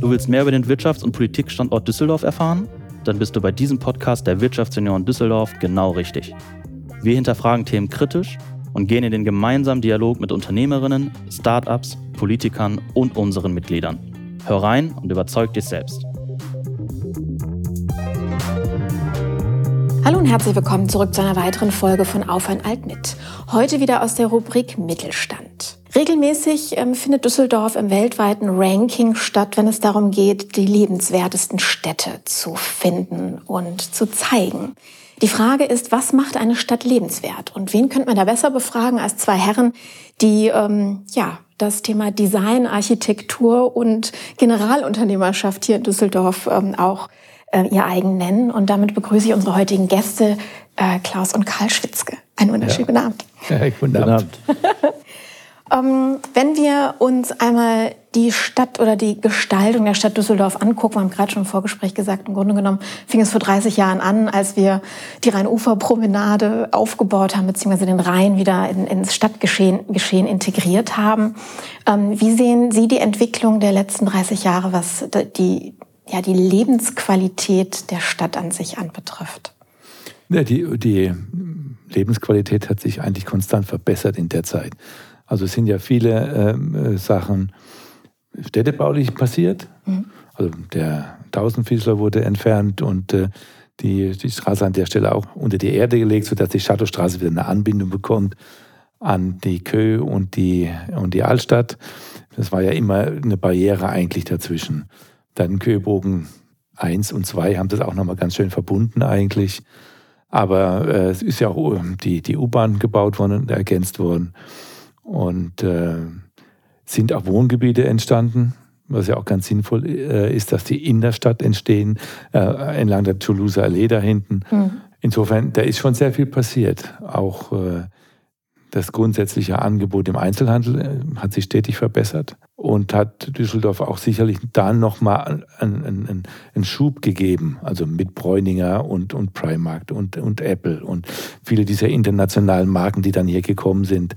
Du willst mehr über den Wirtschafts- und Politikstandort Düsseldorf erfahren? Dann bist du bei diesem Podcast der Wirtschaftsunion Düsseldorf genau richtig. Wir hinterfragen Themen kritisch und gehen in den gemeinsamen Dialog mit Unternehmerinnen, Startups, Politikern und unseren Mitgliedern. Hör rein und überzeug dich selbst. Hallo und herzlich willkommen zurück zu einer weiteren Folge von Auf ein Alt mit. Heute wieder aus der Rubrik Mittelstand. Regelmäßig ähm, findet Düsseldorf im weltweiten Ranking statt, wenn es darum geht, die lebenswertesten Städte zu finden und zu zeigen. Die Frage ist, was macht eine Stadt lebenswert? Und wen könnte man da besser befragen als zwei Herren, die ähm, ja das Thema Design, Architektur und Generalunternehmerschaft hier in Düsseldorf ähm, auch äh, ihr eigen nennen. Und damit begrüße ich unsere heutigen Gäste, äh, Klaus und Karl Schwitzke. Einen wunderschönen ja. guten Abend. Ja, guten Abend. Ähm, wenn wir uns einmal die Stadt oder die Gestaltung der Stadt Düsseldorf angucken, wir haben gerade schon im Vorgespräch gesagt, im Grunde genommen fing es vor 30 Jahren an, als wir die Rheinuferpromenade aufgebaut haben, beziehungsweise den Rhein wieder in, ins Stadtgeschehen Geschehen integriert haben. Ähm, wie sehen Sie die Entwicklung der letzten 30 Jahre, was die, ja, die Lebensqualität der Stadt an sich anbetrifft? Ja, die, die Lebensqualität hat sich eigentlich konstant verbessert in der Zeit. Also es sind ja viele ähm, äh, Sachen städtebaulich passiert. Mhm. Also der Tausendfiesler wurde entfernt und äh, die, die Straße an der Stelle auch unter die Erde gelegt, sodass die Shadowstraße wieder eine Anbindung bekommt an die Kö und die, und die Altstadt. Das war ja immer eine Barriere eigentlich dazwischen. Dann Köbogen 1 und 2 haben das auch nochmal ganz schön verbunden eigentlich. Aber äh, es ist ja auch äh, die, die U-Bahn gebaut worden und ergänzt worden. Und äh, sind auch Wohngebiete entstanden, was ja auch ganz sinnvoll äh, ist, dass die in der Stadt entstehen, äh, entlang der Toulouser Allee da hinten. Mhm. Insofern, da ist schon sehr viel passiert. Auch äh, das grundsätzliche Angebot im Einzelhandel äh, hat sich stetig verbessert und hat Düsseldorf auch sicherlich dann nochmal einen, einen, einen Schub gegeben, also mit Bräuninger und, und Primark und, und Apple und viele dieser internationalen Marken, die dann hier gekommen sind.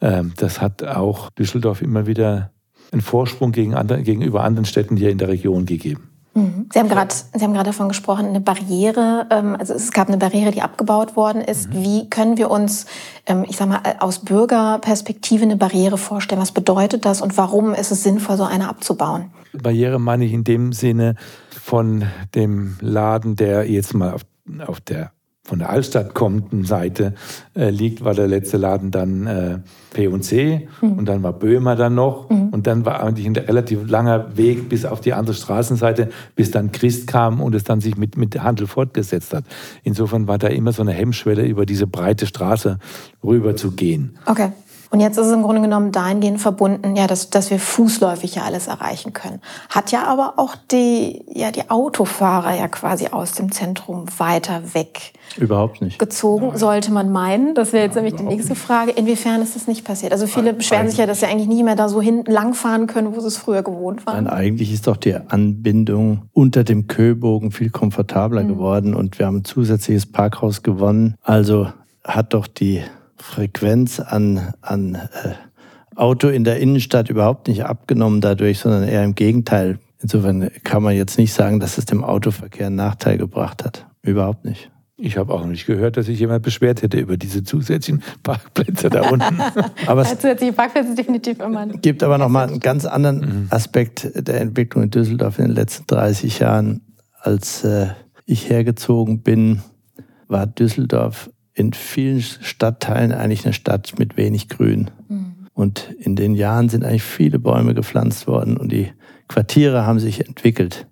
Ähm, das hat auch Düsseldorf immer wieder einen Vorsprung gegen andere, gegenüber anderen Städten hier in der Region gegeben. Mhm. Sie haben gerade, Sie haben gerade davon gesprochen, eine Barriere. Ähm, also es gab eine Barriere, die abgebaut worden ist. Mhm. Wie können wir uns, ähm, ich sage mal, aus Bürgerperspektive eine Barriere vorstellen? Was bedeutet das und warum ist es sinnvoll, so eine abzubauen? Barriere meine ich in dem Sinne von dem Laden, der jetzt mal auf, auf der von der Altstadt kommenden Seite äh, liegt, war der letzte Laden dann äh, P&C mhm. und dann war Böhmer dann noch mhm. und dann war eigentlich ein relativ langer Weg bis auf die andere Straßenseite, bis dann Christ kam und es dann sich mit, mit Handel fortgesetzt hat. Insofern war da immer so eine Hemmschwelle, über diese breite Straße rüber zu gehen. Okay. Und jetzt ist es im Grunde genommen dahingehend verbunden, ja, dass, dass wir fußläufig ja alles erreichen können. Hat ja aber auch die, ja, die Autofahrer ja quasi aus dem Zentrum weiter weg. Überhaupt nicht. Gezogen, sollte man meinen. Das wäre jetzt nämlich die nächste Frage. Inwiefern ist das nicht passiert? Also viele beschweren sich ja, dass sie eigentlich nicht mehr da so hinten langfahren können, wo sie es früher gewohnt waren. Nein, eigentlich ist doch die Anbindung unter dem Köbogen viel komfortabler mhm. geworden und wir haben ein zusätzliches Parkhaus gewonnen. Also hat doch die Frequenz an, an äh, Auto in der Innenstadt überhaupt nicht abgenommen dadurch, sondern eher im Gegenteil. Insofern kann man jetzt nicht sagen, dass es dem Autoverkehr einen Nachteil gebracht hat. Überhaupt nicht. Ich habe auch nicht gehört, dass sich jemand beschwert hätte über diese zusätzlichen Parkplätze da unten. aber es zusätzliche Parkplätze definitiv immer. gibt aber noch mal einen ganz anderen mhm. Aspekt der Entwicklung in Düsseldorf in den letzten 30 Jahren. Als äh, ich hergezogen bin, war Düsseldorf in vielen Stadtteilen eigentlich eine Stadt mit wenig Grün. Mhm. Und in den Jahren sind eigentlich viele Bäume gepflanzt worden und die Quartiere haben sich entwickelt.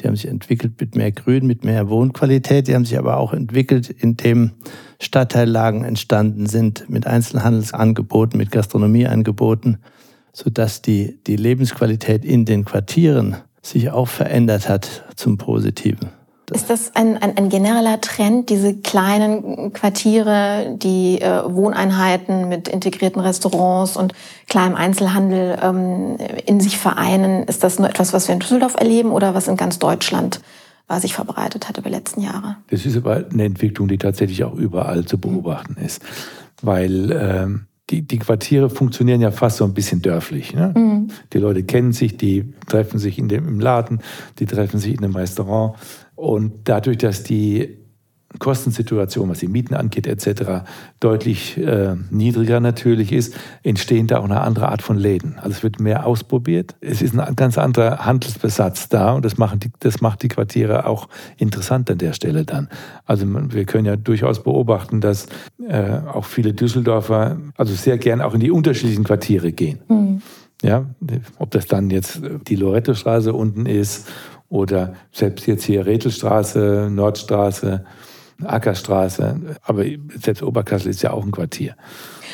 Die haben sich entwickelt mit mehr Grün, mit mehr Wohnqualität. Die haben sich aber auch entwickelt, indem Stadtteillagen entstanden sind mit Einzelhandelsangeboten, mit Gastronomieangeboten, sodass die, die Lebensqualität in den Quartieren sich auch verändert hat zum Positiven. Ist das ein, ein, ein, genereller Trend, diese kleinen Quartiere, die äh, Wohneinheiten mit integrierten Restaurants und kleinem Einzelhandel ähm, in sich vereinen? Ist das nur etwas, was wir in Düsseldorf erleben oder was in ganz Deutschland was sich verbreitet hat über die letzten Jahre? Das ist aber eine Entwicklung, die tatsächlich auch überall zu beobachten ist. Weil ähm, die, die Quartiere funktionieren ja fast so ein bisschen dörflich. Ne? Mhm. Die Leute kennen sich, die treffen sich in dem, im Laden, die treffen sich in einem Restaurant. Und dadurch, dass die Kostensituation, was die Mieten angeht, etc., deutlich äh, niedriger natürlich ist, entstehen da auch eine andere Art von Läden. Also es wird mehr ausprobiert. Es ist ein ganz anderer Handelsbesatz da und das, machen die, das macht die Quartiere auch interessant an der Stelle dann. Also wir können ja durchaus beobachten, dass äh, auch viele Düsseldorfer also sehr gern auch in die unterschiedlichen Quartiere gehen. Mhm. Ja, ob das dann jetzt die Loretto-Straße unten ist oder selbst jetzt hier Rätelstraße, Nordstraße, Ackerstraße, aber selbst Oberkassel ist ja auch ein Quartier.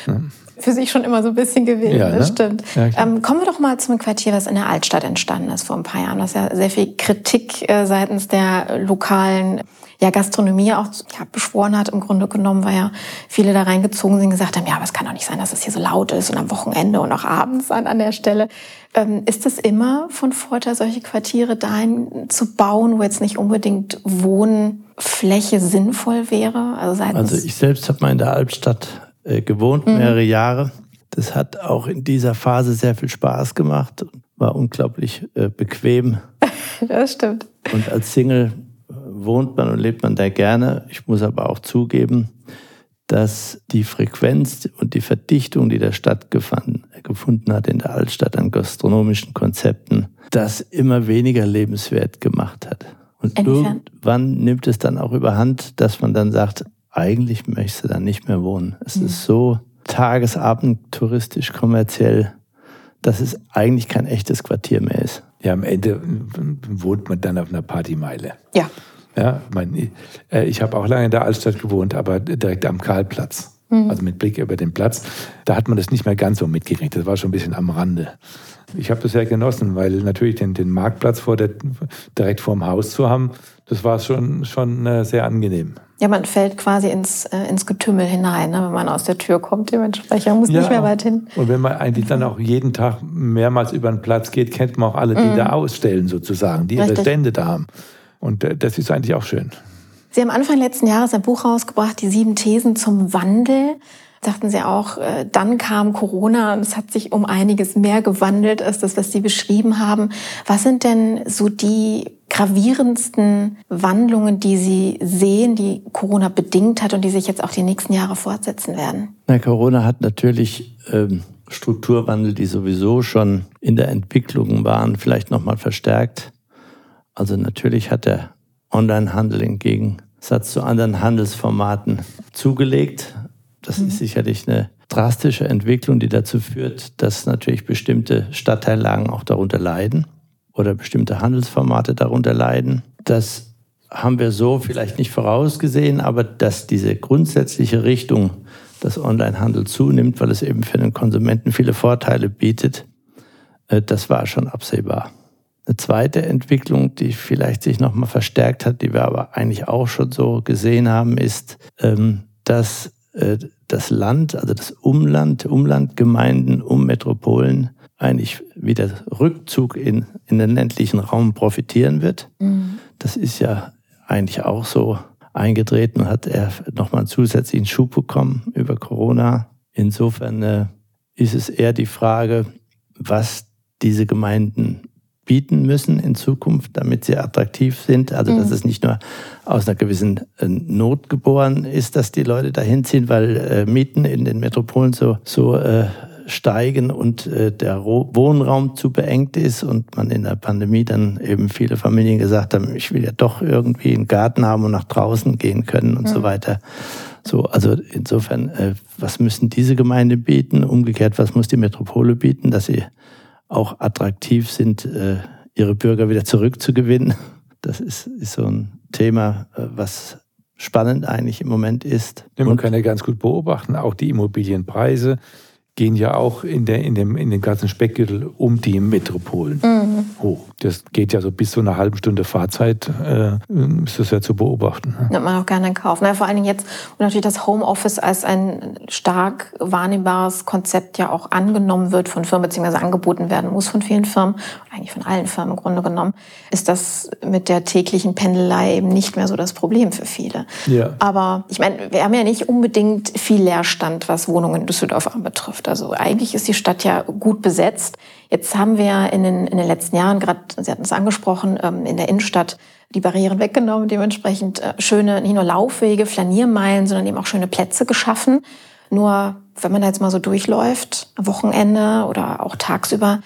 Ne? Für sich schon immer so ein bisschen gewesen, ja, das ne? stimmt. Ja, ähm, kommen wir doch mal zum Quartier, was in der Altstadt entstanden ist vor ein paar Jahren. Das ist ja sehr viel Kritik äh, seitens der lokalen ja, Gastronomie auch ja, beschworen hat, im Grunde genommen, weil ja viele da reingezogen sind und gesagt haben, ja, aber es kann doch nicht sein, dass es hier so laut ist und am Wochenende und auch abends an, an der Stelle. Ähm, ist es immer von Vorteil, solche Quartiere dahin zu bauen, wo jetzt nicht unbedingt Wohnfläche sinnvoll wäre? Also, also ich selbst habe mal in der Albstadt äh, gewohnt, mhm. mehrere Jahre. Das hat auch in dieser Phase sehr viel Spaß gemacht, war unglaublich äh, bequem. das stimmt. Und als Single wohnt man und lebt man da gerne. Ich muss aber auch zugeben, dass die Frequenz und die Verdichtung, die der Stadt gefunden, gefunden hat in der Altstadt an gastronomischen Konzepten, das immer weniger lebenswert gemacht hat. Und Inwiefern? irgendwann nimmt es dann auch überhand, dass man dann sagt, eigentlich möchtest du da nicht mehr wohnen. Es mhm. ist so tagesabend touristisch kommerziell, dass es eigentlich kein echtes Quartier mehr ist. Ja, am Ende wohnt man dann auf einer Partymeile. Ja. Ja, mein, äh, ich habe auch lange in der Altstadt gewohnt, aber direkt am Karlplatz. Mhm. Also mit Blick über den Platz. Da hat man das nicht mehr ganz so mitgekriegt. Das war schon ein bisschen am Rande. Ich habe das sehr genossen, weil natürlich den, den Marktplatz vor der, direkt vorm Haus zu haben, das war schon, schon äh, sehr angenehm. Ja, man fällt quasi ins, äh, ins Getümmel hinein, ne, wenn man aus der Tür kommt. Dementsprechend man muss ja, nicht mehr weit hin. Und wenn man eigentlich dann auch jeden Tag mehrmals über den Platz geht, kennt man auch alle, die mhm. da ausstellen sozusagen, die ihre Stände da haben. Und äh, das ist eigentlich auch schön. Sie haben Anfang letzten Jahres ein Buch rausgebracht, die sieben Thesen zum Wandel. Sagten Sie auch, äh, dann kam Corona und es hat sich um einiges mehr gewandelt als das, was Sie beschrieben haben. Was sind denn so die gravierendsten Wandlungen, die Sie sehen, die Corona bedingt hat und die sich jetzt auch die nächsten Jahre fortsetzen werden? Na, Corona hat natürlich ähm, Strukturwandel, die sowieso schon in der Entwicklung waren, vielleicht nochmal verstärkt. Also natürlich hat der Onlinehandel im Gegensatz zu anderen Handelsformaten zugelegt. Das mhm. ist sicherlich eine drastische Entwicklung, die dazu führt, dass natürlich bestimmte Stadtteillagen auch darunter leiden oder bestimmte Handelsformate darunter leiden. Das haben wir so vielleicht nicht vorausgesehen, aber dass diese grundsätzliche Richtung, dass Onlinehandel zunimmt, weil es eben für den Konsumenten viele Vorteile bietet, äh, das war schon absehbar. Eine zweite Entwicklung, die vielleicht sich nochmal verstärkt hat, die wir aber eigentlich auch schon so gesehen haben, ist, ähm, dass äh, das Land, also das Umland, Umlandgemeinden um Metropolen eigentlich wieder Rückzug in, in den ländlichen Raum profitieren wird. Mhm. Das ist ja eigentlich auch so eingetreten hat er nochmal einen zusätzlichen Schub bekommen über Corona. Insofern äh, ist es eher die Frage, was diese Gemeinden bieten müssen in Zukunft, damit sie attraktiv sind. Also, dass mhm. es nicht nur aus einer gewissen äh, Not geboren ist, dass die Leute dahin ziehen, weil äh, Mieten in den Metropolen so, so äh, steigen und äh, der Wohnraum zu beengt ist und man in der Pandemie dann eben viele Familien gesagt haben, ich will ja doch irgendwie einen Garten haben und nach draußen gehen können und mhm. so weiter. So, also insofern, äh, was müssen diese Gemeinden bieten? Umgekehrt, was muss die Metropole bieten, dass sie auch attraktiv sind, äh, ihre Bürger wieder zurückzugewinnen. Das ist, ist so ein Thema, äh, was spannend eigentlich im Moment ist. Ja, man kann ja ganz gut beobachten, auch die Immobilienpreise gehen ja auch in, der, in, dem, in dem ganzen Speckgürtel um die Metropolen mhm. hoch. Das geht ja so bis zu einer halben Stunde Fahrzeit, äh, ist das ja zu beobachten. Nimmt man auch gerne in Kauf. Na, vor allen Dingen jetzt, wo natürlich das Homeoffice als ein stark wahrnehmbares Konzept ja auch angenommen wird von Firmen, beziehungsweise angeboten werden muss von vielen Firmen, eigentlich von allen Firmen im Grunde genommen, ist das mit der täglichen Pendelei eben nicht mehr so das Problem für viele. Ja. Aber ich meine, wir haben ja nicht unbedingt viel Leerstand, was Wohnungen in Düsseldorf anbetrifft. Also eigentlich ist die Stadt ja gut besetzt. Jetzt haben wir in den, in den letzten Jahren, gerade Sie hatten es angesprochen, ähm, in der Innenstadt die Barrieren weggenommen, dementsprechend äh, schöne, nicht nur Laufwege, Flaniermeilen, sondern eben auch schöne Plätze geschaffen. Nur, wenn man da jetzt mal so durchläuft, Wochenende oder auch tagsüber,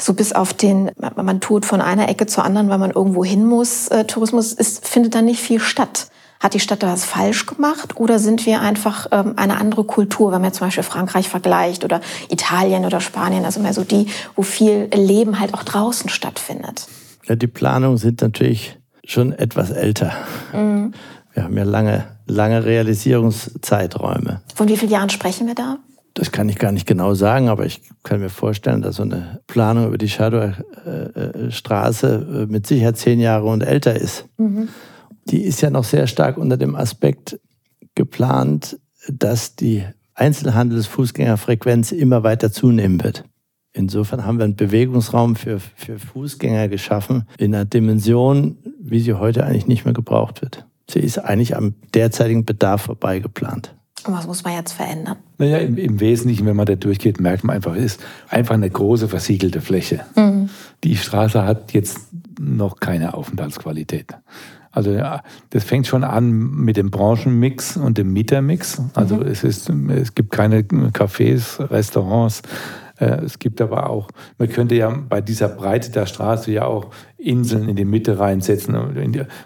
so bis auf den, man tut von einer Ecke zur anderen, weil man irgendwo hin muss, äh, Tourismus ist, findet da nicht viel statt. Hat die Stadt da was falsch gemacht oder sind wir einfach ähm, eine andere Kultur, wenn man zum Beispiel Frankreich vergleicht oder Italien oder Spanien, also mehr so die, wo viel Leben halt auch draußen stattfindet? Ja, die Planungen sind natürlich schon etwas älter. Mhm. Wir haben ja lange, lange Realisierungszeiträume. Von wie vielen Jahren sprechen wir da? Das kann ich gar nicht genau sagen, aber ich kann mir vorstellen, dass so eine Planung über die Schadowstraße äh, äh, mit Sicherheit zehn Jahre und älter ist. Mhm die ist ja noch sehr stark unter dem Aspekt geplant, dass die Einzelhandelsfußgängerfrequenz immer weiter zunehmen wird. Insofern haben wir einen Bewegungsraum für, für Fußgänger geschaffen in einer Dimension, wie sie heute eigentlich nicht mehr gebraucht wird. Sie ist eigentlich am derzeitigen Bedarf vorbei geplant. Und was muss man jetzt verändern? Naja, im, im Wesentlichen, wenn man da durchgeht, merkt man einfach, es ist einfach eine große versiegelte Fläche. Mhm. Die Straße hat jetzt noch keine Aufenthaltsqualität. Also ja, das fängt schon an mit dem Branchenmix und dem Mietermix. Also mhm. es, ist, es gibt keine Cafés, Restaurants. Äh, es gibt aber auch, man könnte ja bei dieser Breite der Straße ja auch Inseln in die Mitte reinsetzen,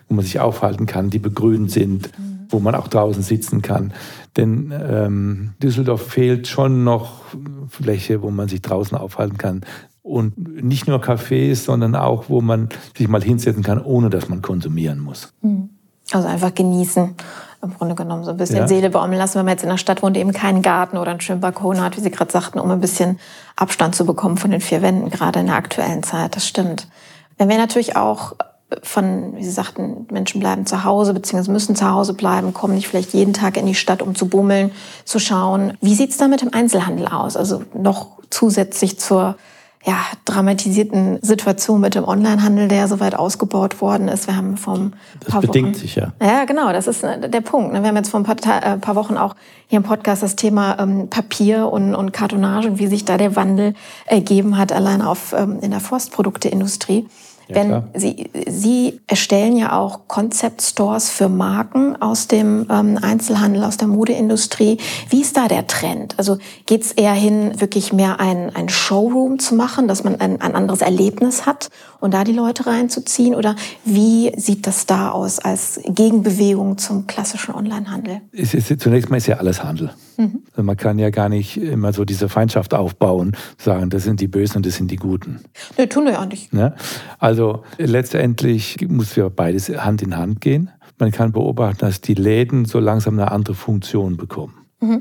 wo man sich aufhalten kann, die begrünt sind, mhm. wo man auch draußen sitzen kann. Denn ähm, Düsseldorf fehlt schon noch Fläche, wo man sich draußen aufhalten kann und nicht nur Cafés, sondern auch, wo man sich mal hinsetzen kann, ohne dass man konsumieren muss. Hm. Also einfach genießen, im Grunde genommen so ein bisschen ja. Seele baumeln lassen, wenn man jetzt in einer Stadt wohnt, eben keinen Garten oder einen schönen Balkon hat, wie Sie gerade sagten, um ein bisschen Abstand zu bekommen von den vier Wänden, gerade in der aktuellen Zeit. Das stimmt. Wenn wir natürlich auch von, wie Sie sagten, Menschen bleiben zu Hause beziehungsweise müssen zu Hause bleiben, kommen nicht vielleicht jeden Tag in die Stadt, um zu bummeln, zu schauen. Wie sieht's da mit dem Einzelhandel aus? Also noch zusätzlich zur ja, dramatisierten Situation mit dem Onlinehandel, der so weit ausgebaut worden ist. Wir haben vom das paar bedingt Wochen, sich ja. Ja, genau, das ist äh, der Punkt. Ne? Wir haben jetzt vor ein paar, äh, paar Wochen auch hier im Podcast das Thema ähm, Papier und, und Kartonage und wie sich da der Wandel ergeben hat, allein auf ähm, in der Forstprodukteindustrie. Ja, Wenn klar. Sie, Sie erstellen ja auch Concept Stores für Marken aus dem ähm, Einzelhandel, aus der Modeindustrie. Wie ist da der Trend? Also geht es eher hin, wirklich mehr ein, ein Showroom zu machen, dass man ein, ein anderes Erlebnis hat und da die Leute reinzuziehen? Oder wie sieht das da aus als Gegenbewegung zum klassischen Onlinehandel? Zunächst mal ist ja alles Handel. Mhm. Man kann ja gar nicht immer so diese Feindschaft aufbauen, sagen, das sind die Bösen und das sind die Guten. Nee, tun wir ja nicht. Ne? Also letztendlich muss ja beides Hand in Hand gehen. Man kann beobachten, dass die Läden so langsam eine andere Funktion bekommen. Mhm.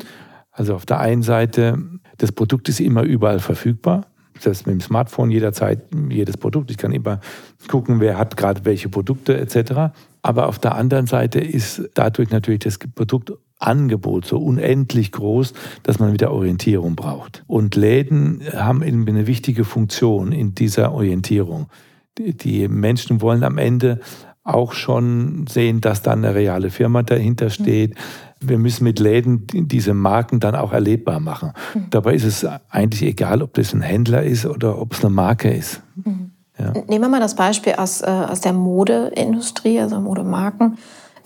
Also auf der einen Seite, das Produkt ist immer überall verfügbar. Das heißt, mit dem Smartphone jederzeit jedes Produkt. Ich kann immer gucken, wer hat gerade welche Produkte etc. Aber auf der anderen Seite ist dadurch natürlich das Produkt Angebot so unendlich groß, dass man wieder Orientierung braucht. Und Läden haben eine wichtige Funktion in dieser Orientierung. Die Menschen wollen am Ende auch schon sehen, dass da eine reale Firma dahinter steht. Wir müssen mit Läden diese Marken dann auch erlebbar machen. Mhm. Dabei ist es eigentlich egal, ob das ein Händler ist oder ob es eine Marke ist. Mhm. Ja. Nehmen wir mal das Beispiel aus, äh, aus der Modeindustrie, also Modemarken.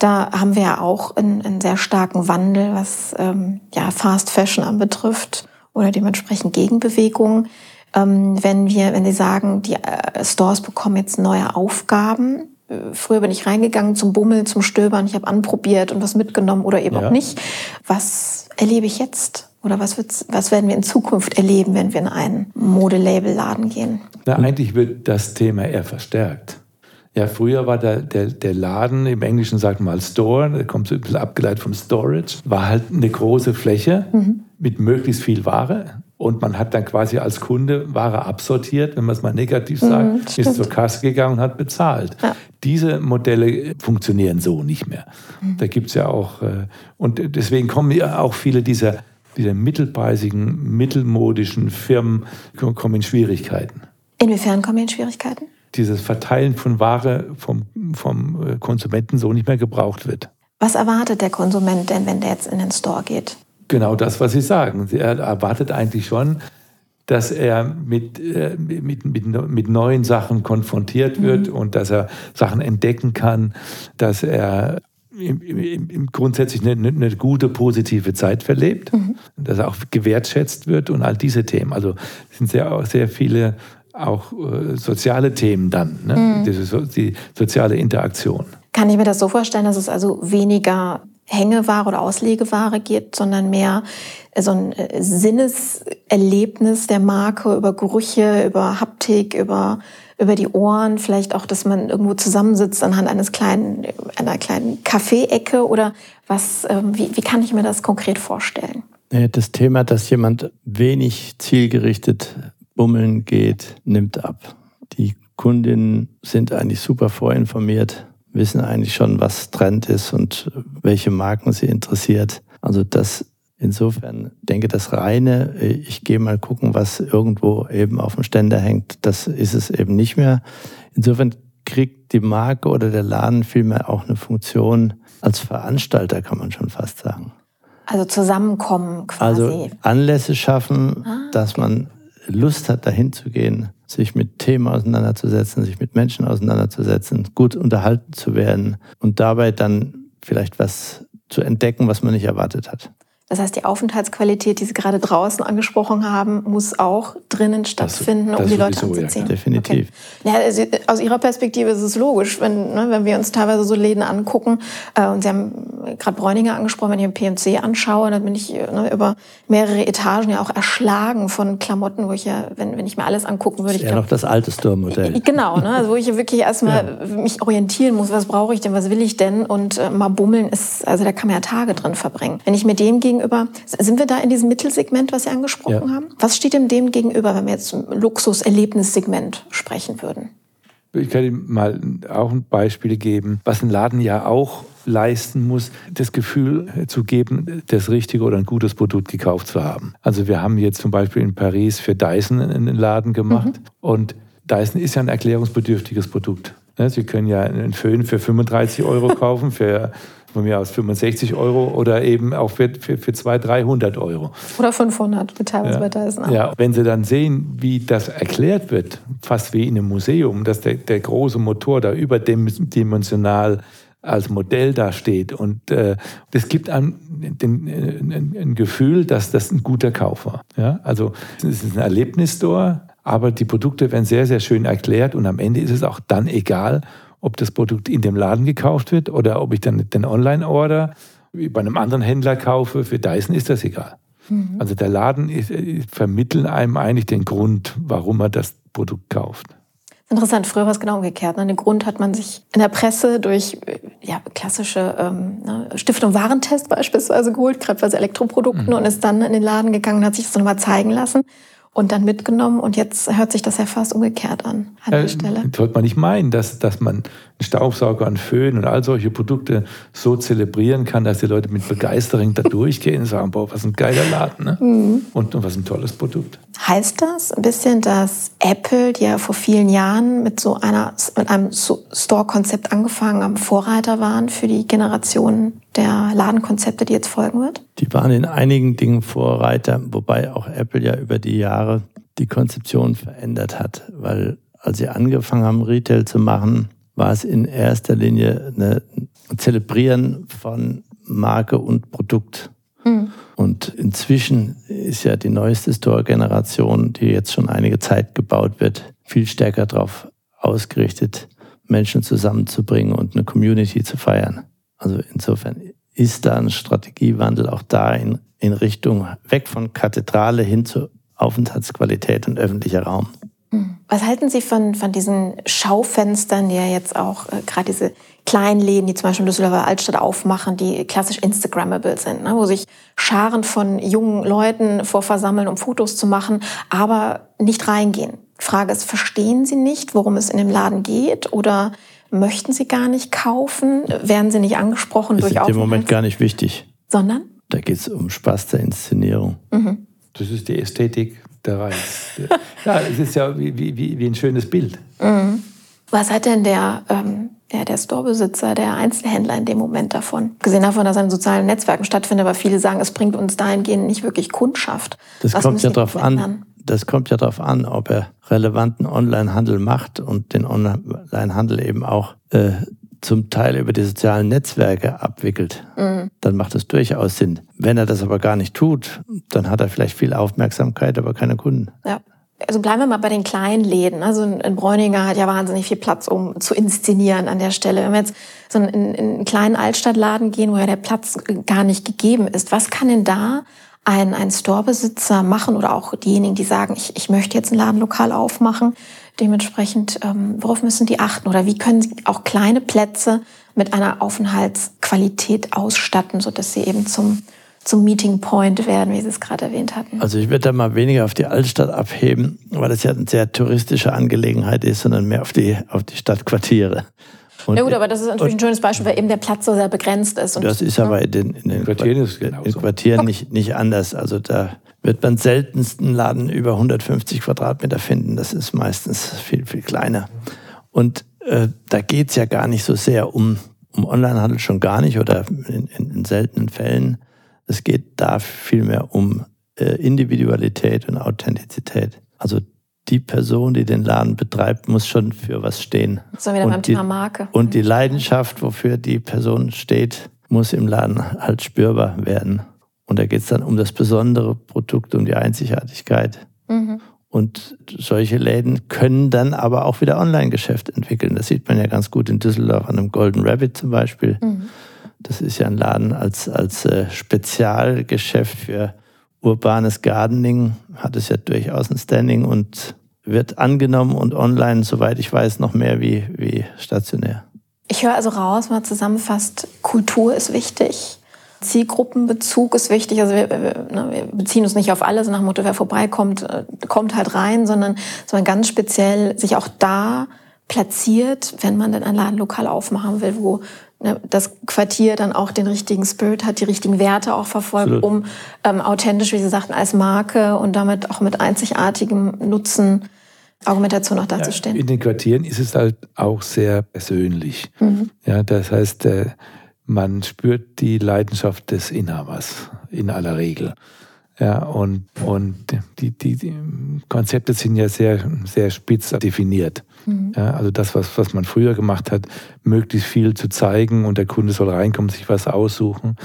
Da haben wir ja auch einen, einen sehr starken Wandel, was ähm, ja, Fast Fashion anbetrifft oder dementsprechend Gegenbewegungen. Ähm, wenn wir, wenn Sie sagen, die äh, Stores bekommen jetzt neue Aufgaben. Äh, früher bin ich reingegangen zum Bummeln, zum Stöbern, ich habe anprobiert und was mitgenommen oder eben ja. auch nicht. Was erlebe ich jetzt? Oder was, was werden wir in Zukunft erleben, wenn wir in einen Modelabelladen gehen? Na, eigentlich wird das Thema eher verstärkt. Ja, früher war der, der, der Laden, im Englischen sagt man mal Store, da kommt so ein bisschen abgeleitet vom Storage, war halt eine große Fläche mhm. mit möglichst viel Ware und man hat dann quasi als Kunde Ware absortiert, wenn man es mal negativ mhm, sagt, mhm, ist zur Kasse gegangen und hat bezahlt. Ja. Diese Modelle funktionieren so nicht mehr. Mhm. Da gibt es ja auch, äh, und deswegen kommen ja auch viele dieser, dieser mittelpreisigen, mittelmodischen Firmen kommen in Schwierigkeiten. Inwiefern kommen die in Schwierigkeiten? Dieses Verteilen von Ware vom, vom äh, Konsumenten so nicht mehr gebraucht wird. Was erwartet der Konsument denn, wenn der jetzt in den Store geht? Genau das, was Sie sagen. Er erwartet eigentlich schon, dass er mit, äh, mit, mit, mit neuen Sachen konfrontiert mhm. wird mhm. und dass er Sachen entdecken kann, dass er im, im, im grundsätzlich eine, eine, gute, positive Zeit verlebt, mhm. dass er auch gewertschätzt wird und all diese Themen. Also es sind sehr, sehr viele auch äh, soziale Themen dann, ne? mhm. Diese, die soziale Interaktion. Kann ich mir das so vorstellen, dass es also weniger Hängeware oder Auslegeware geht, sondern mehr äh, so ein äh, Sinneserlebnis der Marke über Gerüche, über Haptik, über, über die Ohren, vielleicht auch, dass man irgendwo zusammensitzt anhand eines kleinen, einer kleinen Kaffeeecke oder was, ähm, wie, wie kann ich mir das konkret vorstellen? Das Thema, dass jemand wenig zielgerichtet bummeln geht, nimmt ab. Die Kundinnen sind eigentlich super vorinformiert wissen eigentlich schon, was Trend ist und welche Marken sie interessiert. Also das insofern denke das reine, ich gehe mal gucken, was irgendwo eben auf dem Ständer hängt, das ist es eben nicht mehr. Insofern kriegt die Marke oder der Laden vielmehr auch eine Funktion als Veranstalter, kann man schon fast sagen. Also zusammenkommen quasi. Also Anlässe schaffen, ah, dass man Lust hat, dahin zu gehen, sich mit Themen auseinanderzusetzen, sich mit Menschen auseinanderzusetzen, gut unterhalten zu werden und dabei dann vielleicht was zu entdecken, was man nicht erwartet hat. Das heißt, die Aufenthaltsqualität, die Sie gerade draußen angesprochen haben, muss auch drinnen stattfinden, das, das um die Leute anzuziehen. Ja, definitiv. Okay. Ja, also aus Ihrer Perspektive ist es logisch, wenn, ne, wenn wir uns teilweise so Läden angucken. Äh, und Sie haben gerade Bräuninger angesprochen, wenn ich den PMC anschaue, dann bin ich ne, über mehrere Etagen ja auch erschlagen von Klamotten, wo ich ja, wenn, wenn ich mir alles angucken würde. Das ist ja noch das alte Store-Modell. Genau, ne, also wo ich wirklich erstmal ja. mich orientieren muss, was brauche ich denn, was will ich denn? Und äh, mal bummeln ist, also da kann man ja Tage drin verbringen. Wenn ich mir dem gegenüber gegenüber, sind wir da in diesem Mittelsegment, was Sie angesprochen ja. haben? Was steht dem dem gegenüber, wenn wir jetzt im Luxus-Erlebnissegment sprechen würden? Ich kann Ihnen mal auch ein Beispiel geben, was ein Laden ja auch leisten muss, das Gefühl zu geben, das richtige oder ein gutes Produkt gekauft zu haben. Also wir haben jetzt zum Beispiel in Paris für Dyson einen Laden gemacht mhm. und Dyson ist ja ein erklärungsbedürftiges Produkt. Sie können ja einen Föhn für 35 Euro kaufen, für von mir aus 65 Euro oder eben auch für, für, für 200, 300 Euro. Oder 500, teilweise ja. bei Dyson. Ja, wenn Sie dann sehen, wie das erklärt wird, fast wie in einem Museum, dass der, der große Motor da überdimensional als Modell da steht und äh, das gibt einem den, ein, ein Gefühl, dass das ein guter Kauf war. Ja? Also es ist ein Erlebnisstore, aber die Produkte werden sehr, sehr schön erklärt und am Ende ist es auch dann egal, ob das Produkt in dem Laden gekauft wird oder ob ich dann den Online-Order bei einem anderen Händler kaufe. Für Dyson ist das egal. Mhm. Also der Laden ist, vermittelt einem eigentlich den Grund, warum er das Produkt kauft. Interessant, früher war es genau umgekehrt. Ne? Den Grund hat man sich in der Presse durch äh, ja, klassische ähm, ne, Stiftung Warentest beispielsweise geholt, gerade bei Elektroprodukten, mhm. und ist dann in den Laden gegangen und hat sich das nochmal zeigen lassen und dann mitgenommen. Und jetzt hört sich das ja fast umgekehrt an, an der äh, Stelle. Sollte man nicht meinen, dass, dass man einen Staubsauger, einen Föhn und all solche Produkte so zelebrieren kann, dass die Leute mit Begeisterung da durchgehen und sagen, boah, was ein geiler Laden ne? Mhm. und, und was ein tolles Produkt. Heißt das ein bisschen, dass Apple, die ja vor vielen Jahren mit so einer, mit einem Store-Konzept angefangen haben, Vorreiter waren für die Generation der Ladenkonzepte, die jetzt folgen wird? Die waren in einigen Dingen Vorreiter, wobei auch Apple ja über die Jahre die Konzeption verändert hat, weil als sie angefangen haben, Retail zu machen, war es in erster Linie ein Zelebrieren von Marke und Produkt. Mhm. Und inzwischen ist ja die neueste Store-Generation, die jetzt schon einige Zeit gebaut wird, viel stärker darauf ausgerichtet, Menschen zusammenzubringen und eine Community zu feiern. Also insofern ist da ein Strategiewandel auch da in, in Richtung weg von Kathedrale hin zu Aufenthaltsqualität und öffentlicher Raum. Was halten Sie von, von diesen Schaufenstern, die ja jetzt auch äh, gerade diese kleinen Läden, die zum Beispiel in Düsseldorfer Altstadt aufmachen, die klassisch Instagrammable sind, ne? wo sich Scharen von jungen Leuten vorversammeln, um Fotos zu machen, aber nicht reingehen. Frage ist, verstehen Sie nicht, worum es in dem Laden geht oder möchten Sie gar nicht kaufen? Werden Sie nicht angesprochen ist durch Ist im Moment gar nicht wichtig. Sondern? Da geht es um Spaß der Inszenierung. Mhm. Das ist die Ästhetik der Reiz. ja, es ist ja wie, wie, wie ein schönes Bild. Mhm. Was hat denn der, ähm, ja, der Storebesitzer, der Einzelhändler in dem Moment davon? Gesehen davon, dass er in sozialen Netzwerken stattfindet, aber viele sagen, es bringt uns dahingehend nicht wirklich Kundschaft. Das Was kommt ja darauf an. Das kommt ja darauf an, ob er relevanten Onlinehandel macht und den Onlinehandel eben auch äh, zum Teil über die sozialen Netzwerke abwickelt, mhm. dann macht es durchaus Sinn. Wenn er das aber gar nicht tut, dann hat er vielleicht viel Aufmerksamkeit, aber keine Kunden. Ja. Also bleiben wir mal bei den kleinen Läden. Also ein Bräuninger hat ja wahnsinnig viel Platz, um zu inszenieren an der Stelle. Wenn wir jetzt so in, in einen kleinen Altstadtladen gehen, wo ja der Platz gar nicht gegeben ist, was kann denn da ein, ein Storebesitzer machen oder auch diejenigen, die sagen, ich, ich möchte jetzt ein Ladenlokal aufmachen, Dementsprechend, ähm, worauf müssen die achten? Oder wie können sie auch kleine Plätze mit einer Aufenthaltsqualität ausstatten, sodass sie eben zum, zum Meeting Point werden, wie Sie es gerade erwähnt hatten? Also ich würde da mal weniger auf die Altstadt abheben, weil das ja eine sehr touristische Angelegenheit ist, sondern mehr auf die, auf die Stadtquartiere. Und Na gut, aber das ist natürlich ein schönes Beispiel, weil eben der Platz so sehr begrenzt ist. das ist aber in den, in den Quartieren, in Quartieren okay. nicht, nicht anders. Also da wird man seltensten Laden über 150 Quadratmeter finden. Das ist meistens viel, viel kleiner. Und äh, da geht's ja gar nicht so sehr um, um Onlinehandel schon gar nicht oder in, in, in seltenen Fällen. Es geht da vielmehr um äh, Individualität und Authentizität. Also die Person, die den Laden betreibt, muss schon für was stehen. So wieder und beim die, Thema Marke. Und die Leidenschaft, wofür die Person steht, muss im Laden halt spürbar werden. Und da geht es dann um das besondere Produkt, um die Einzigartigkeit. Mhm. Und solche Läden können dann aber auch wieder Online-Geschäft entwickeln. Das sieht man ja ganz gut in Düsseldorf an einem Golden Rabbit zum Beispiel. Mhm. Das ist ja ein Laden als, als äh, Spezialgeschäft für urbanes Gardening, hat es ja durchaus ein Standing und wird angenommen und online, soweit ich weiß, noch mehr wie, wie stationär. Ich höre also raus, mal zusammenfasst, Kultur ist wichtig. Zielgruppenbezug ist wichtig. Also wir, wir, wir, beziehen uns nicht auf alles nach dem Motto, wer vorbeikommt, äh, kommt halt rein, sondern dass man ganz speziell sich auch da platziert, wenn man denn ein Ladenlokal aufmachen will, wo ne, das Quartier dann auch den richtigen Spirit hat, die richtigen Werte auch verfolgt, Absolut. um ähm, authentisch, wie Sie sagten, als Marke und damit auch mit einzigartigem Nutzen Argumentation auch darzustellen. In den Quartieren ist es halt auch sehr persönlich. Mhm. Ja, das heißt, äh, man spürt die Leidenschaft des Inhabers in aller Regel. Ja, und, und die, die, die Konzepte sind ja sehr, sehr spitz definiert. Mhm. Ja, also das, was, was man früher gemacht hat, möglichst viel zu zeigen und der Kunde soll reinkommen, sich was aussuchen.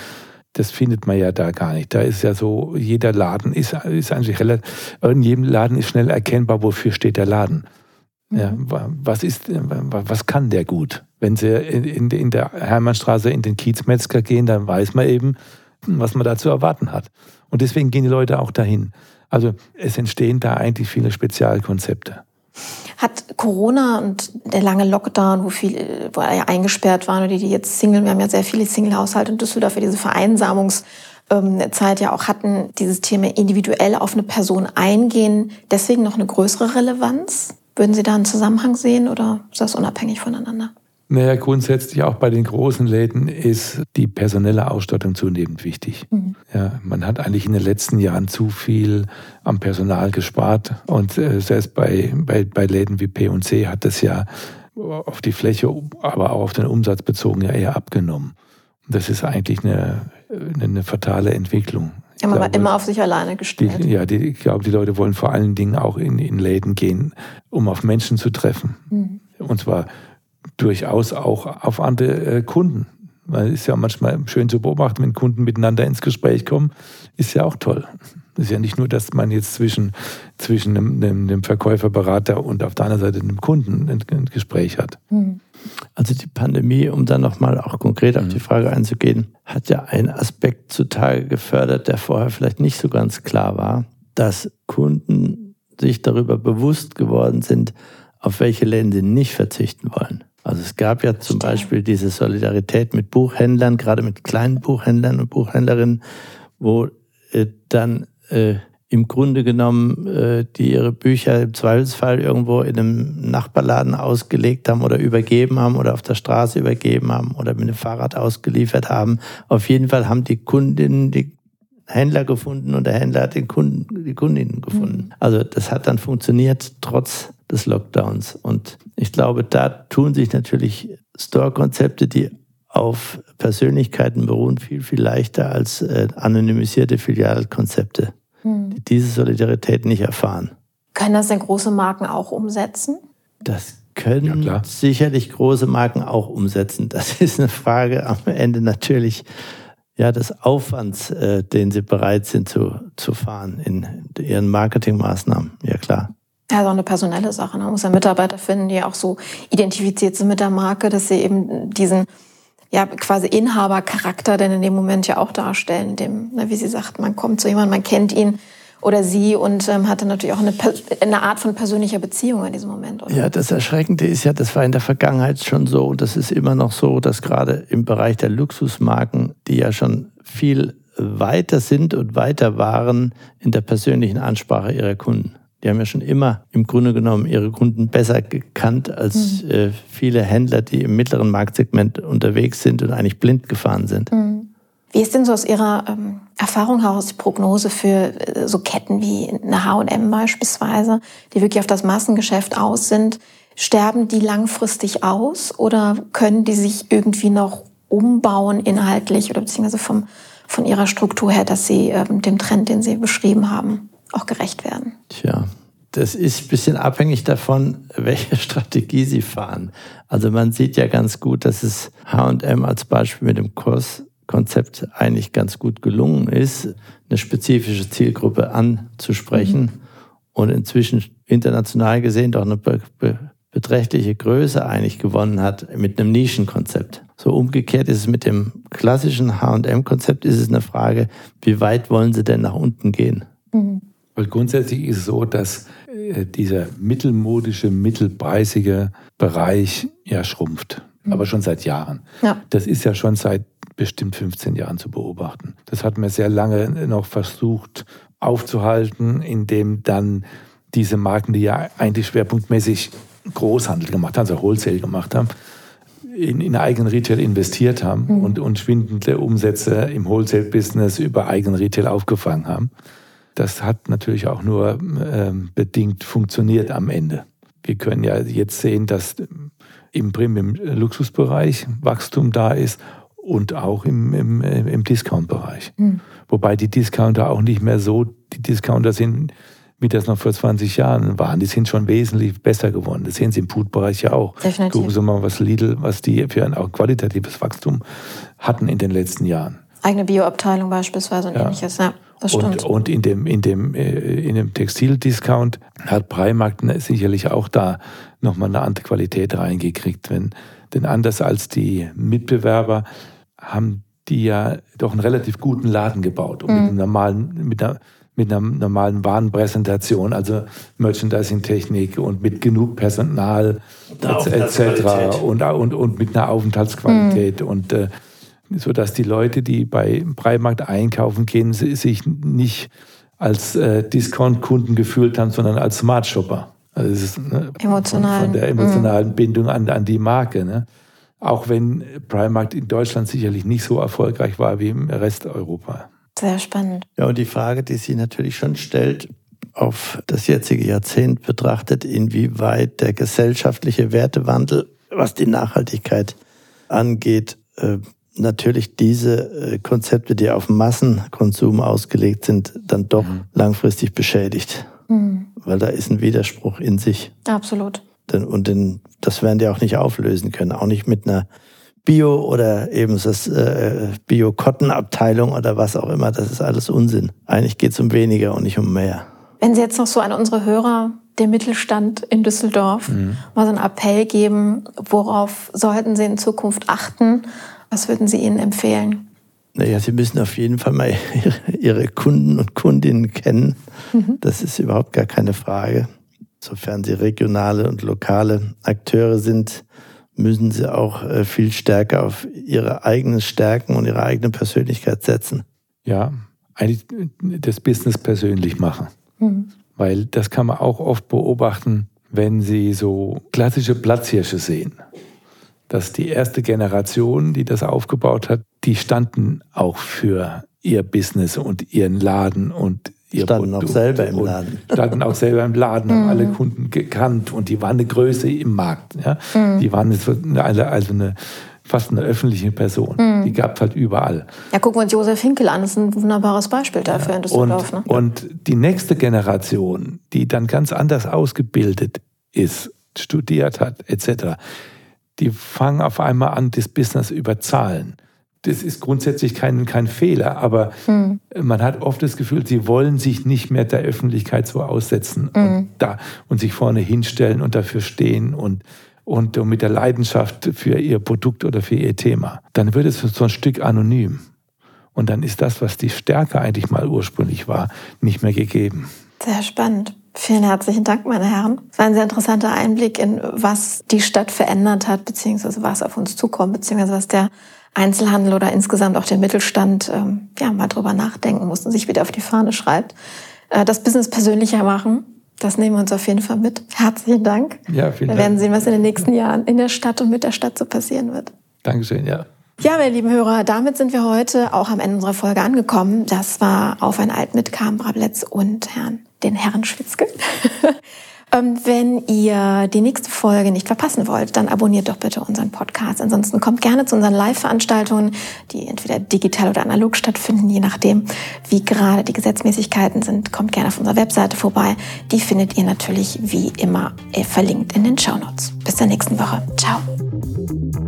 Das findet man ja da gar nicht. Da ist ja so, jeder Laden ist, ist eigentlich relativ, in jedem Laden ist schnell erkennbar, wofür steht der Laden. Ja, mhm. was, ist, was kann der gut? Wenn Sie in, in der Hermannstraße in den Kiezmetzger gehen, dann weiß man eben, was man da zu erwarten hat. Und deswegen gehen die Leute auch dahin. Also es entstehen da eigentlich viele Spezialkonzepte. Hat Corona und der lange Lockdown, wo viele wo ja eingesperrt waren oder die, die jetzt Single, wir haben ja sehr viele Single-Haushalte in Düsseldorf, für diese Vereinsamungszeit ja auch hatten, dieses Thema individuell auf eine Person eingehen, deswegen noch eine größere Relevanz? Würden Sie da einen Zusammenhang sehen oder ist das unabhängig voneinander? Naja, grundsätzlich auch bei den großen Läden ist die personelle Ausstattung zunehmend wichtig. Mhm. Ja, man hat eigentlich in den letzten Jahren zu viel am Personal gespart und äh, selbst bei, bei, bei Läden wie P&C hat das ja auf die Fläche, aber auch auf den Umsatz bezogen ja eher abgenommen. Und das ist eigentlich eine, eine, eine fatale Entwicklung. Ja, man war immer auf sich alleine gestellt. Die, ja, die, ich glaube, die Leute wollen vor allen Dingen auch in, in Läden gehen, um auf Menschen zu treffen. Mhm. Und zwar durchaus auch auf andere äh, Kunden. Weil es ist ja manchmal schön zu beobachten, wenn Kunden miteinander ins Gespräch kommen, ist ja auch toll. Es ist ja nicht nur, dass man jetzt zwischen, zwischen einem, einem, Verkäufer, Berater und auf der anderen Seite einem Kunden ein, ein Gespräch hat. Hm. Also die Pandemie, um dann nochmal auch konkret auf die hm. Frage einzugehen, hat ja einen Aspekt zutage gefördert, der vorher vielleicht nicht so ganz klar war, dass Kunden sich darüber bewusst geworden sind, auf welche Länder sie nicht verzichten wollen. Also es gab ja zum Beispiel diese Solidarität mit Buchhändlern, gerade mit kleinen Buchhändlern und Buchhändlerinnen, wo äh, dann äh, im Grunde genommen, äh, die ihre Bücher im Zweifelsfall irgendwo in einem Nachbarladen ausgelegt haben oder übergeben haben oder auf der Straße übergeben haben oder mit einem Fahrrad ausgeliefert haben. Auf jeden Fall haben die Kundinnen die Händler gefunden und der Händler hat den Kunden, die Kundinnen gefunden. Mhm. Also das hat dann funktioniert trotz des Lockdowns. Und ich glaube, da tun sich natürlich Store-Konzepte, die auf Persönlichkeiten beruhen, viel, viel leichter als äh, anonymisierte Filialkonzepte hm. die diese Solidarität nicht erfahren. Können das denn große Marken auch umsetzen? Das können ja, sicherlich große Marken auch umsetzen. Das ist eine Frage am Ende natürlich ja, des Aufwands, äh, den sie bereit sind zu, zu fahren in ihren Marketingmaßnahmen. Ja, klar. Ja, auch eine personelle Sache. Ne? Man muss ja Mitarbeiter finden, die auch so identifiziert sind mit der Marke, dass sie eben diesen ja quasi Inhabercharakter denn in dem Moment ja auch darstellen, dem, ne, wie Sie sagt, man kommt zu jemandem, man kennt ihn oder sie und ähm, hatte natürlich auch eine, eine Art von persönlicher Beziehung in diesem Moment. Oder? Ja, das Erschreckende ist ja, das war in der Vergangenheit schon so und das ist immer noch so, dass gerade im Bereich der Luxusmarken, die ja schon viel weiter sind und weiter waren in der persönlichen Ansprache ihrer Kunden. Die haben ja schon immer im Grunde genommen ihre Kunden besser gekannt als mhm. äh, viele Händler, die im mittleren Marktsegment unterwegs sind und eigentlich blind gefahren sind. Mhm. Wie ist denn so aus Ihrer ähm, Erfahrung heraus die Prognose für äh, so Ketten wie eine H&M beispielsweise, die wirklich auf das Massengeschäft aus sind? Sterben die langfristig aus oder können die sich irgendwie noch umbauen inhaltlich oder beziehungsweise vom, von ihrer Struktur her, dass sie ähm, dem Trend, den Sie beschrieben haben, auch gerecht werden? Tja, das ist ein bisschen abhängig davon, welche Strategie Sie fahren. Also man sieht ja ganz gut, dass es H&M als Beispiel mit dem Kurskonzept eigentlich ganz gut gelungen ist, eine spezifische Zielgruppe anzusprechen mhm. und inzwischen international gesehen doch eine be be beträchtliche Größe eigentlich gewonnen hat mit einem Nischenkonzept. So umgekehrt ist es mit dem klassischen H&M-Konzept ist es eine Frage, wie weit wollen Sie denn nach unten gehen? Mhm. Weil grundsätzlich ist es so, dass äh, dieser mittelmodische, mittelpreisige Bereich ja schrumpft. Mhm. Aber schon seit Jahren. Ja. Das ist ja schon seit bestimmt 15 Jahren zu beobachten. Das hat man sehr lange noch versucht aufzuhalten, indem dann diese Marken, die ja eigentlich schwerpunktmäßig Großhandel gemacht haben, also Wholesale gemacht haben, in, in eigenen Retail investiert haben mhm. und, und schwindende Umsätze im Wholesale-Business über eigenen Retail aufgefangen haben. Das hat natürlich auch nur ähm, bedingt funktioniert am Ende. Wir können ja jetzt sehen, dass im Premium-Luxusbereich Wachstum da ist und auch im, im, im Discount-Bereich. Mhm. Wobei die Discounter auch nicht mehr so, die Discounter sind, wie das noch vor 20 Jahren waren. Die sind schon wesentlich besser geworden. Das sehen Sie im Food-Bereich ja auch. Definitiv. Gucken Sie mal, was Lidl, was die für ein auch qualitatives Wachstum hatten in den letzten Jahren. Eigene Bioabteilung beispielsweise und ja. ähnliches, ja. Das stimmt. Und, und in dem, in dem, äh, in dem Textildiscount hat Primark sicherlich auch da nochmal eine andere Qualität reingekriegt. Wenn, denn anders als die Mitbewerber haben die ja doch einen relativ guten Laden gebaut und mhm. mit, einem normalen, mit, einer, mit einer normalen Warenpräsentation, also Merchandising-Technik und mit genug Personal etc. Und, und, und mit einer Aufenthaltsqualität mhm. und äh, sodass die Leute, die bei Primarkt einkaufen gehen, sich nicht als äh, Discount-Kunden gefühlt haben, sondern als Smart-Shopper. Also das ist ne, Emotional. von, der emotionalen mhm. Bindung an, an die Marke. Ne? Auch wenn Primark in Deutschland sicherlich nicht so erfolgreich war wie im Rest Europa. Sehr spannend. Ja, und die Frage, die sie natürlich schon stellt, auf das jetzige Jahrzehnt betrachtet, inwieweit der gesellschaftliche Wertewandel, was die Nachhaltigkeit angeht, äh, natürlich diese äh, Konzepte, die auf Massenkonsum ausgelegt sind, dann doch mhm. langfristig beschädigt. Mhm. Weil da ist ein Widerspruch in sich. Absolut. Und den, das werden die auch nicht auflösen können. Auch nicht mit einer Bio- oder eben das äh, Bio-Cotton-Abteilung oder was auch immer. Das ist alles Unsinn. Eigentlich geht es um weniger und nicht um mehr. Wenn Sie jetzt noch so an unsere Hörer, der Mittelstand in Düsseldorf, mhm. mal so einen Appell geben, worauf sollten Sie in Zukunft achten? Was würden Sie ihnen empfehlen? Naja, Sie müssen auf jeden Fall mal Ihre Kunden und Kundinnen kennen. Mhm. Das ist überhaupt gar keine Frage. Sofern Sie regionale und lokale Akteure sind, müssen Sie auch äh, viel stärker auf Ihre eigenen Stärken und Ihre eigene Persönlichkeit setzen. Ja, eigentlich das Business persönlich machen. Mhm. Weil das kann man auch oft beobachten, wenn Sie so klassische Platzhirsche sehen. Dass die erste Generation, die das aufgebaut hat, die standen auch für ihr Business und ihren Laden und ihr standen Produkt. auch selber im Laden. Standen auch selber im Laden, haben alle mhm. Kunden gekannt und die waren eine Größe im Markt. Ja? Mhm. Die waren also eine fast eine öffentliche Person. Mhm. Die gab es halt überall. Ja, gucken wir uns Josef Hinkel an, das ist ein wunderbares Beispiel dafür ja. in Düsseldorf. Und, ne? und die nächste Generation, die dann ganz anders ausgebildet ist, studiert hat, etc., die fangen auf einmal an, das Business über Zahlen. Das ist grundsätzlich kein, kein Fehler, aber mhm. man hat oft das Gefühl, sie wollen sich nicht mehr der Öffentlichkeit so aussetzen mhm. und, da, und sich vorne hinstellen und dafür stehen und und mit der Leidenschaft für ihr Produkt oder für ihr Thema, dann wird es so ein Stück anonym. Und dann ist das, was die Stärke eigentlich mal ursprünglich war, nicht mehr gegeben. Sehr spannend. Vielen herzlichen Dank, meine Herren. Es war ein sehr interessanter Einblick in, was die Stadt verändert hat, beziehungsweise was auf uns zukommt, beziehungsweise was der Einzelhandel oder insgesamt auch der Mittelstand ähm, ja, mal drüber nachdenken muss und sich wieder auf die Fahne schreibt. Äh, das Business persönlicher machen, das nehmen wir uns auf jeden Fall mit. Herzlichen Dank. Ja, vielen Dank. Wir werden sehen, was in den nächsten Jahren in der Stadt und mit der Stadt so passieren wird. Dankeschön, ja. Ja, meine lieben Hörer, damit sind wir heute auch am Ende unserer Folge angekommen. Das war Auf ein Alt mit Carmen Brabletz und Herrn, den Herrn Schwitzke. Ähm, wenn ihr die nächste Folge nicht verpassen wollt, dann abonniert doch bitte unseren Podcast. Ansonsten kommt gerne zu unseren Live-Veranstaltungen, die entweder digital oder analog stattfinden, je nachdem, wie gerade die Gesetzmäßigkeiten sind. Kommt gerne auf unserer Webseite vorbei. Die findet ihr natürlich wie immer verlinkt in den Show Notes. Bis zur nächsten Woche. Ciao.